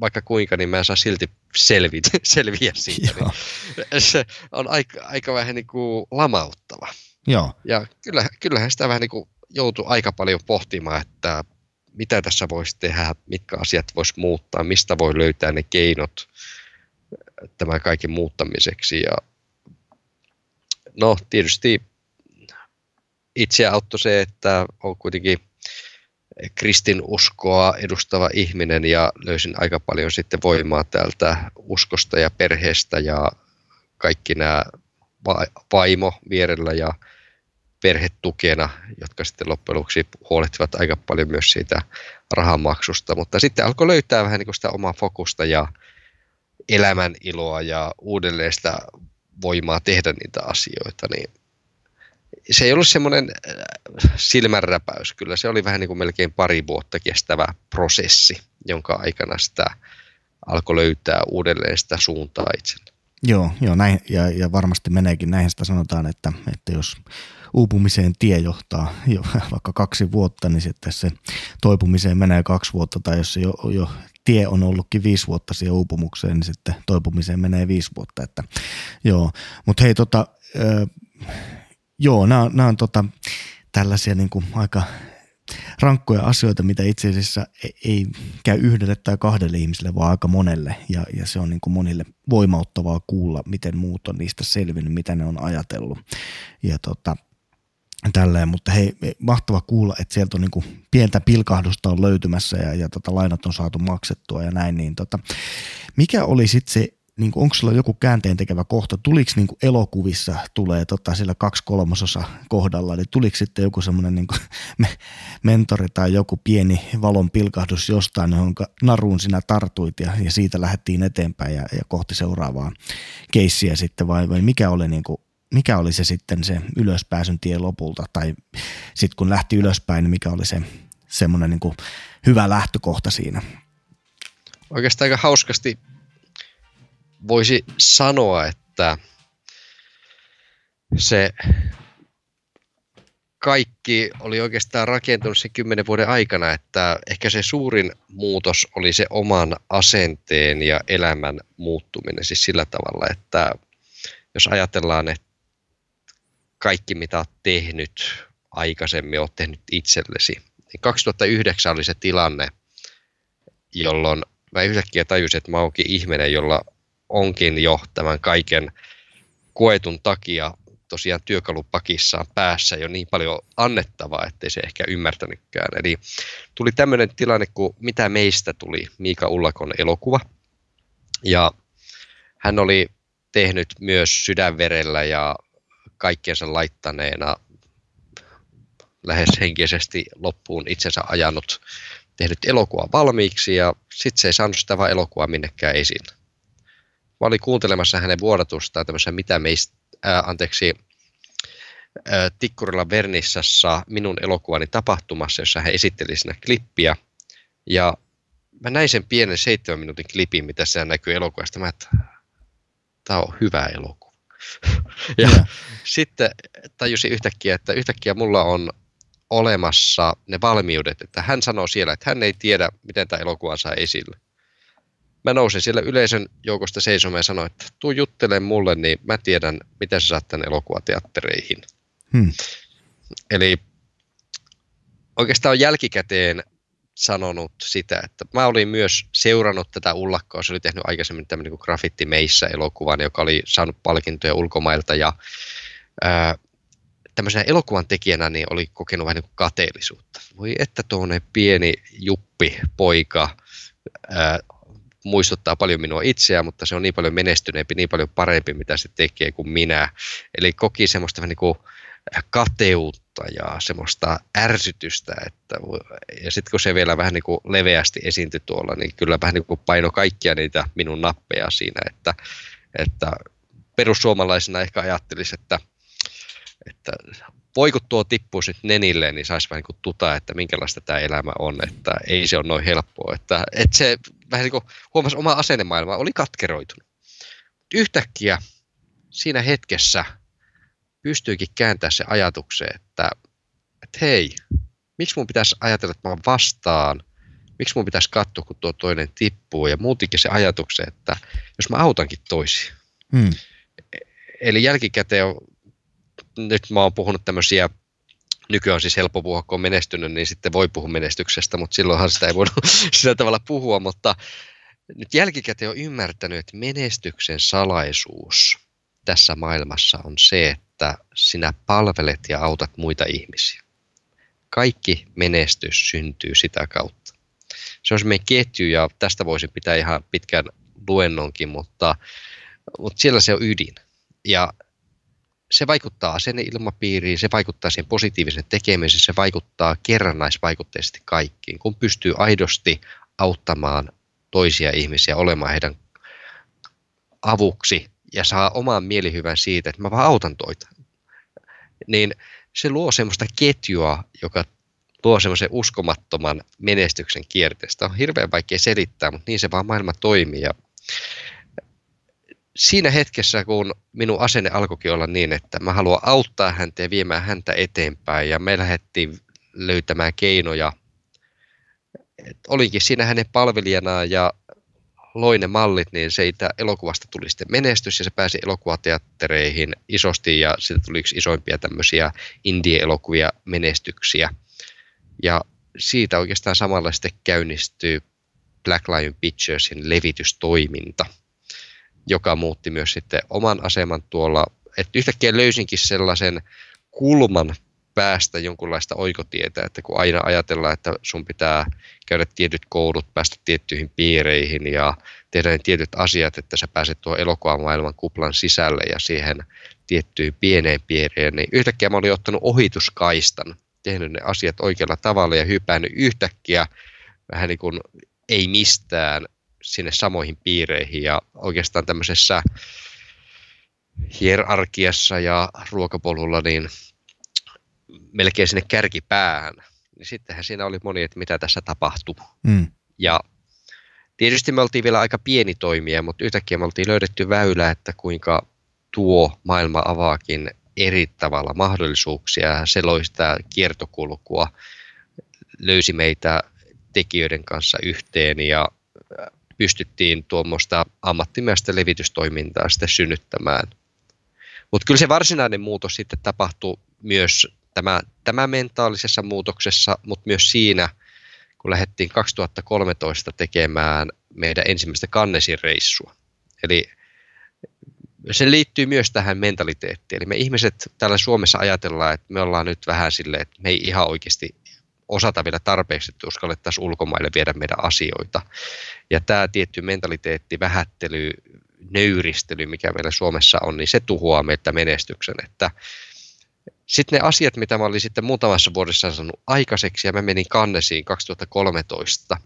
vaikka kuinka, niin mä en saa silti selvi, <laughs> selviä siitä. Niin se on aika, aika vähän niin kuin lamauttava. Joo. Ja kyllähän, kyllähän sitä vähän niin kuin joutuu aika paljon pohtimaan, että mitä tässä voisi tehdä, mitkä asiat voisi muuttaa, mistä voi löytää ne keinot tämän kaiken muuttamiseksi. Ja no tietysti itse auttoi se, että on kuitenkin kristinuskoa edustava ihminen ja löysin aika paljon sitten voimaa täältä uskosta ja perheestä ja kaikki nämä vaimo vierellä ja perhetukena, jotka sitten loppujen lopuksi huolehtivat aika paljon myös siitä rahamaksusta, mutta sitten alkoi löytää vähän niin sitä omaa fokusta ja elämän iloa ja uudelleen sitä voimaa tehdä niitä asioita, niin se ei ollut semmoinen äh, silmänräpäys, kyllä se oli vähän niin kuin melkein pari vuotta kestävä prosessi. jonka aikana sitä alkoi löytää uudelleen sitä suuntaa itselle. Joo, joo näin, ja, ja varmasti meneekin näin sitä sanotaan, että, että jos uupumiseen tie johtaa jo <laughs> vaikka kaksi vuotta, niin sitten se toipumiseen menee kaksi vuotta, tai jos se jo, jo tie on ollutkin viisi vuotta siihen uupumukseen, niin sitten toipumiseen menee viisi vuotta. Että, joo, mutta hei tota, ö, joo, nämä, nämä on tota, tällaisia niin kuin aika rankkoja asioita, mitä itse asiassa ei käy yhdelle tai kahdelle ihmiselle, vaan aika monelle. Ja, ja se on niin kuin monille voimauttavaa kuulla, miten muut on niistä selvinnyt, mitä ne on ajatellut. Ja tota, tälleen, mutta hei, mahtava kuulla, että sieltä on niin kuin pientä pilkahdusta on löytymässä ja, ja tota, lainat on saatu maksettua ja näin, niin tota, mikä oli sitten se niin onko sulla joku käänteen tekevä kohta, tuliko niin kuin elokuvissa tulee tota, sillä kaksi kolmasosa kohdalla, eli tuliko sitten joku semmoinen niin <laughs> me, mentori tai joku pieni valon pilkahdus jostain, johon naruun sinä tartuit ja, ja siitä lähdettiin eteenpäin ja, ja kohti seuraavaa keissiä sitten, vai, vai mikä oli niin kuin, mikä oli se sitten se ylöspääsyn tie lopulta, tai sitten kun lähti ylöspäin, niin mikä oli se semmoinen niin hyvä lähtökohta siinä? Oikeastaan aika hauskasti voisi sanoa, että se kaikki oli oikeastaan rakentunut sen kymmenen vuoden aikana, että ehkä se suurin muutos oli se oman asenteen ja elämän muuttuminen siis sillä tavalla, että jos ajatellaan, että kaikki mitä olet tehnyt aikaisemmin, olet tehnyt itsellesi. Niin 2009 oli se tilanne, jolloin mä yhtäkkiä tajusin, että mä oonkin ihminen, jolla onkin jo tämän kaiken koetun takia tosiaan työkalupakissaan päässä jo niin paljon annettavaa, ettei se ehkä ymmärtänytkään. Eli tuli tämmöinen tilanne, kun Mitä meistä tuli Miika Ullakon elokuva. Ja hän oli tehnyt myös sydänverellä ja kaikkiensa laittaneena lähes henkisesti loppuun itsensä ajanut, tehnyt elokuva valmiiksi ja sitten se ei saanut sitä vaan elokuvaa minnekään esille. Mä olin kuuntelemassa hänen vuodatustaan tämmöisen mitä meistä, ää, anteeksi, ää, Tikkurilla Vernissassa minun elokuvani tapahtumassa, jossa hän esitteli siinä klippiä. Ja mä näin sen pienen seitsemän minuutin klipin, mitä siellä näkyy elokuvasta. Mä että tämä on hyvä elokuva. Ja yeah. sitten tajusin yhtäkkiä, että yhtäkkiä mulla on olemassa ne valmiudet, että hän sanoo siellä, että hän ei tiedä, miten tämä elokuva saa esille mä nousin siellä yleisön joukosta seisomaan ja sanoin, että tuu juttele mulle, niin mä tiedän, miten sä saat tänne elokuvateattereihin. Hmm. Eli oikeastaan jälkikäteen sanonut sitä, että mä olin myös seurannut tätä ullakkoa. Se oli tehnyt aikaisemmin tämmöinen kuin Graffiti Meissä elokuvan, joka oli saanut palkintoja ulkomailta ja ää, tämmöisenä elokuvan tekijänä niin oli kokenut vähän niin kateellisuutta. Voi että tuonne pieni juppi poika ää, muistuttaa paljon minua itseä, mutta se on niin paljon menestyneempi, niin paljon parempi, mitä se tekee kuin minä. Eli koki semmoista vähän niin kuin kateutta ja semmoista ärsytystä, että, ja sitten kun se vielä vähän niin kuin leveästi esiintyi tuolla, niin kyllä vähän niin kuin paino kaikkia niitä minun nappeja siinä, että, että perussuomalaisena ehkä ajattelisi, että, että voi kun tuo tippuisi nyt nenille, niin saisi vähän niin kuin tuta, että minkälaista tämä elämä on, että ei se ole noin helppoa. Että, että se vähän niin kuin huomasi oma asennemaailma, oli katkeroitunut. Yhtäkkiä siinä hetkessä pystyikin kääntämään se ajatukseen, että, että hei, miksi mun pitäisi ajatella, että mä vastaan, miksi mun pitäisi katsoa, kun tuo toinen tippuu, ja muutikin se ajatuksen, että jos mä autankin toisia. Hmm. Eli jälkikäteen on nyt mä oon puhunut tämmöisiä nykyään on siis helppo puhua, kun on menestynyt, niin sitten voi puhua menestyksestä, mutta silloinhan sitä ei voinut <laughs> sillä tavalla puhua, mutta nyt jälkikäteen on ymmärtänyt, että menestyksen salaisuus tässä maailmassa on se, että sinä palvelet ja autat muita ihmisiä. Kaikki menestys syntyy sitä kautta. Se on semmoinen ketju ja tästä voisin pitää ihan pitkän luennonkin, mutta, mutta siellä se on ydin. Ja se vaikuttaa asenneilmapiiriin, se vaikuttaa siihen positiivisen tekemiseen, se vaikuttaa kerrannaisvaikutteisesti kaikkiin, kun pystyy aidosti auttamaan toisia ihmisiä olemaan heidän avuksi ja saa oman mielihyvän siitä, että mä vaan autan toita. Niin se luo semmoista ketjua, joka luo semmoisen uskomattoman menestyksen kierteestä. On hirveän vaikea selittää, mutta niin se vaan maailma toimii. Ja siinä hetkessä, kun minun asenne alkoikin olla niin, että mä haluan auttaa häntä ja viemään häntä eteenpäin, ja me lähdettiin löytämään keinoja. Et olinkin siinä hänen palvelijanaan ja loi ne mallit, niin siitä elokuvasta tuli sitten menestys ja se pääsi elokuvateattereihin isosti ja siitä tuli yksi isoimpia tämmöisiä indie-elokuvia menestyksiä. Ja siitä oikeastaan samalla sitten käynnistyy Black Lion Picturesin levitystoiminta, joka muutti myös sitten oman aseman tuolla, että yhtäkkiä löysinkin sellaisen kulman päästä jonkunlaista oikotietä, että kun aina ajatellaan, että sun pitää käydä tietyt koulut, päästä tiettyihin piireihin ja tehdä ne tietyt asiat, että sä pääset tuon elokuvamaailman kuplan sisälle ja siihen tiettyyn pieneen piireen, niin yhtäkkiä mä olin ottanut ohituskaistan, tehnyt ne asiat oikealla tavalla ja hypännyt yhtäkkiä vähän niin kuin ei mistään sinne samoihin piireihin ja oikeastaan tämmöisessä hierarkiassa ja ruokapolulla niin melkein sinne kärkipäähän, niin sittenhän siinä oli moni, että mitä tässä tapahtuu. Mm. Ja tietysti me oltiin vielä aika pieni toimija, mutta yhtäkkiä me oltiin löydetty väylä, että kuinka tuo maailma avaakin eri tavalla mahdollisuuksia. Se loi sitä kiertokulkua, löysi meitä tekijöiden kanssa yhteen ja pystyttiin tuommoista ammattimaista levitystoimintaa sitten synnyttämään. Mutta kyllä se varsinainen muutos sitten tapahtui myös tämä, tämä mentaalisessa muutoksessa, mutta myös siinä, kun lähdettiin 2013 tekemään meidän ensimmäistä kannesin reissua. Eli se liittyy myös tähän mentaliteettiin. Eli me ihmiset täällä Suomessa ajatellaan, että me ollaan nyt vähän silleen, että me ei ihan oikeasti osata vielä tarpeeksi, että uskallettaisiin ulkomaille viedä meidän asioita. Ja tämä tietty mentaliteetti, vähättely, nöyristely, mikä meillä Suomessa on, niin se tuhoaa meiltä menestyksen. Että sitten ne asiat, mitä mä olin sitten muutamassa vuodessa sanonut aikaiseksi, ja mä menin kannesiin 2013,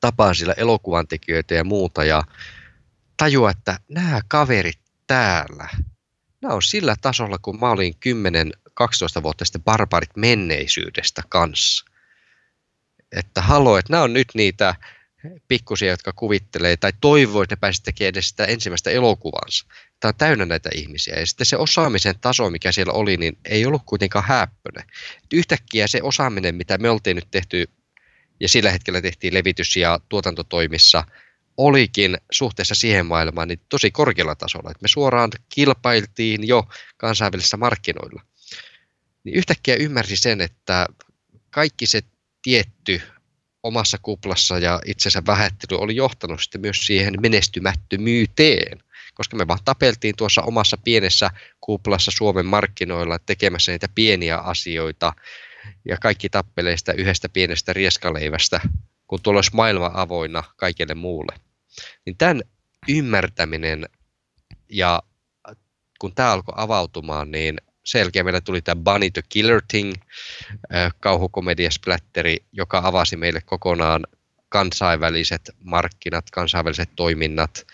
tapaan sillä elokuvan tekijöitä ja muuta, ja tajua, että nämä kaverit täällä, nämä on sillä tasolla, kun mä olin 10-12 vuotta sitten barbarit menneisyydestä kanssa. Että haloo, että nämä on nyt niitä pikkusia, jotka kuvittelee tai toivoo, että ne pääsisi tekemään edes sitä ensimmäistä elokuvansa. Tämä on täynnä näitä ihmisiä. Ja sitten se osaamisen taso, mikä siellä oli, niin ei ollut kuitenkaan häppöinen. Yhtäkkiä se osaaminen, mitä me oltiin nyt tehty, ja sillä hetkellä tehtiin levitys- ja tuotantotoimissa, olikin suhteessa siihen maailmaan niin tosi korkealla tasolla. Että me suoraan kilpailtiin jo kansainvälisillä markkinoilla. Niin yhtäkkiä ymmärsi sen, että kaikki se tietty omassa kuplassa ja itsensä vähättely oli johtanut sitten myös siihen menestymättömyyteen, koska me vaan tapeltiin tuossa omassa pienessä kuplassa Suomen markkinoilla tekemässä niitä pieniä asioita ja kaikki tappelee sitä yhdestä pienestä rieskaleivästä, kun tuolla olisi maailma avoinna kaikille muulle. Niin tämän ymmärtäminen ja kun tämä alkoi avautumaan, niin sen jälkeen meillä tuli tämä Bunny the Killer Thing, kauhukomediasplatteri, joka avasi meille kokonaan kansainväliset markkinat, kansainväliset toiminnat.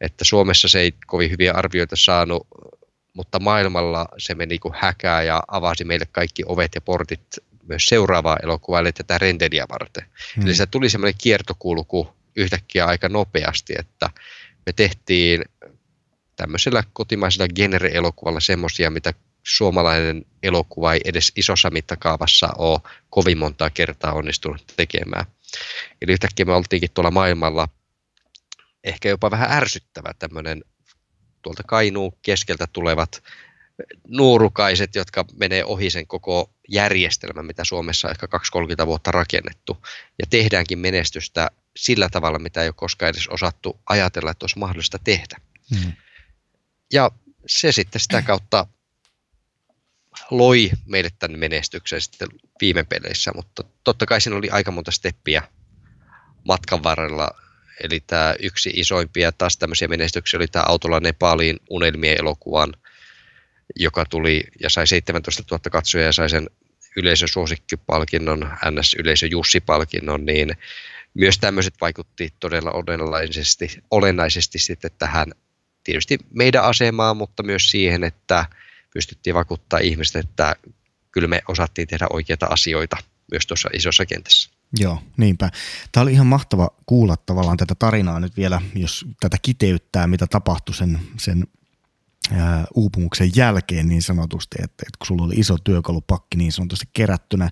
Että Suomessa se ei kovin hyviä arvioita saanut, mutta maailmalla se meni kuin häkää ja avasi meille kaikki ovet ja portit myös seuraavaa elokuvaa, eli tätä rendeliä varten. Hmm. Eli se tuli semmoinen kiertokulku yhtäkkiä aika nopeasti, että me tehtiin tämmöisellä kotimaisella genre-elokuvalla semmoisia, mitä suomalainen elokuva ei edes isossa mittakaavassa ole kovin montaa kertaa onnistunut tekemään. Eli yhtäkkiä me oltiinkin tuolla maailmalla ehkä jopa vähän ärsyttävä tämmöinen tuolta Kainuun keskeltä tulevat nuorukaiset, jotka menee ohi sen koko järjestelmän, mitä Suomessa on ehkä 2-30 vuotta rakennettu. Ja tehdäänkin menestystä sillä tavalla, mitä ei ole koskaan edes osattu ajatella, että olisi mahdollista tehdä. Mm. Ja se sitten sitä kautta loi meille tämän menestyksen sitten viime peleissä, mutta totta kai siinä oli aika monta steppiä matkan varrella. Eli tämä yksi isoimpia taas tämmöisiä menestyksiä oli tämä Autolla Nepaliin unelmien elokuvan, joka tuli ja sai 17 000 katsoja ja sai sen yleisösuosikkipalkinnon, NS-yleisö Jussi-palkinnon, niin myös tämmöiset vaikutti todella olennaisesti, olennaisesti sitten tähän tietysti meidän asemaan, mutta myös siihen, että pystyttiin vakuuttaa ihmiset, että kyllä me osattiin tehdä oikeita asioita myös tuossa isossa kentässä. Joo, niinpä. Tämä oli ihan mahtava kuulla tavallaan tätä tarinaa nyt vielä, jos tätä kiteyttää, mitä tapahtui sen, sen ää, uupumuksen jälkeen niin sanotusti, että, että kun sulla oli iso työkalupakki niin sanotusti kerättynä,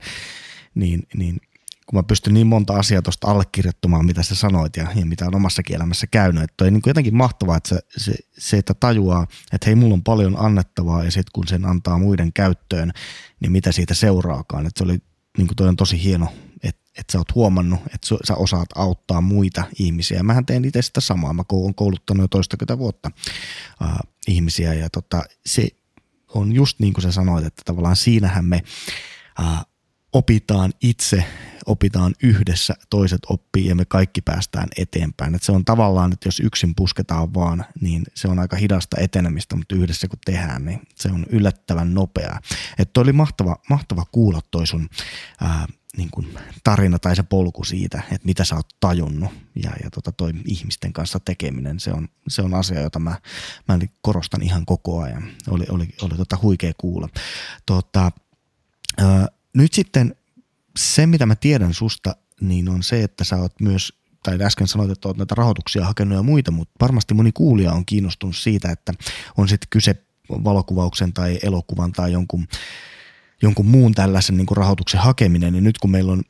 niin, niin kun mä pystyn niin monta asiaa tuosta allekirjoittamaan, mitä sä sanoit ja, ja mitä on omassa elämässä käynyt. Että on niin jotenkin mahtavaa, että se, se, se, että tajuaa, että hei, mulla on paljon annettavaa ja sitten kun sen antaa muiden käyttöön, niin mitä siitä seuraakaan. Että se oli, niin kuin toi on tosi hieno, että, että sä oot huomannut, että sä osaat auttaa muita ihmisiä. Mähän teen itse sitä samaa. Mä oon kouluttanut jo toistakymmentä vuotta äh, ihmisiä ja tota, se on just niin kuin sä sanoit, että tavallaan siinähän me äh, opitaan itse, opitaan yhdessä, toiset oppii ja me kaikki päästään eteenpäin. Et se on tavallaan, että jos yksin pusketaan vaan, niin se on aika hidasta etenemistä, mutta yhdessä kun tehdään, niin se on yllättävän nopeaa. Että oli mahtava, mahtava kuulla toi sun ää, niin kuin tarina tai se polku siitä, että mitä sä oot tajunnut ja, ja tota toi ihmisten kanssa tekeminen, se on, se on asia, jota mä, mä korostan ihan koko ajan. Oli, oli, oli tota huikea kuulla. Tota, ää, nyt sitten se, mitä mä tiedän susta, niin on se, että sä oot myös, tai äsken sanoit, että oot näitä rahoituksia hakenut ja muita, mutta varmasti moni kuulija on kiinnostunut siitä, että on sitten kyse valokuvauksen tai elokuvan tai jonkun, jonkun muun tällaisen niin kuin rahoituksen hakeminen, niin nyt kun meillä on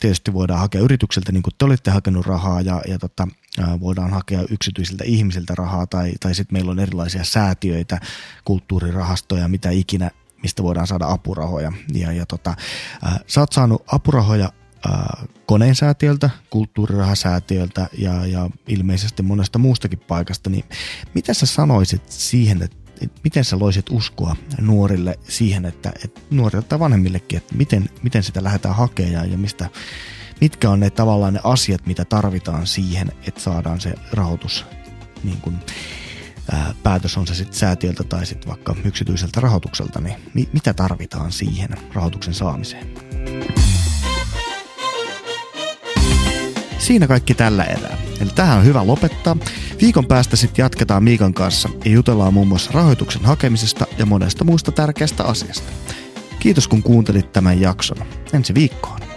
tietysti voidaan hakea yrityksiltä, niin kuin te olitte hakenut rahaa ja, ja tota, voidaan hakea yksityisiltä ihmisiltä rahaa tai, tai sitten meillä on erilaisia säätiöitä, kulttuurirahastoja, mitä ikinä mistä voidaan saada apurahoja. Ja, ja tota, ää, sä oot saanut apurahoja ää, koneensäätiöltä, kulttuurirahasäätiöltä ja, ja ilmeisesti monesta muustakin paikasta, niin mitä sä sanoisit siihen, että miten sä loisit uskoa nuorille siihen, että, että nuorille tai vanhemmillekin, että miten, miten sitä lähdetään hakemaan ja mistä, mitkä on ne tavallaan ne asiat, mitä tarvitaan siihen, että saadaan se rahoitus niin kuin, ää, päätös on se sitten säätiöltä tai sitten vaikka yksityiseltä rahoitukselta, niin mi- mitä tarvitaan siihen rahoituksen saamiseen? Siinä kaikki tällä erää. Eli tähän on hyvä lopettaa. Viikon päästä sitten jatketaan Miikan kanssa ja jutellaan muun muassa rahoituksen hakemisesta ja monesta muusta tärkeästä asiasta. Kiitos kun kuuntelit tämän jakson. Ensi viikkoon.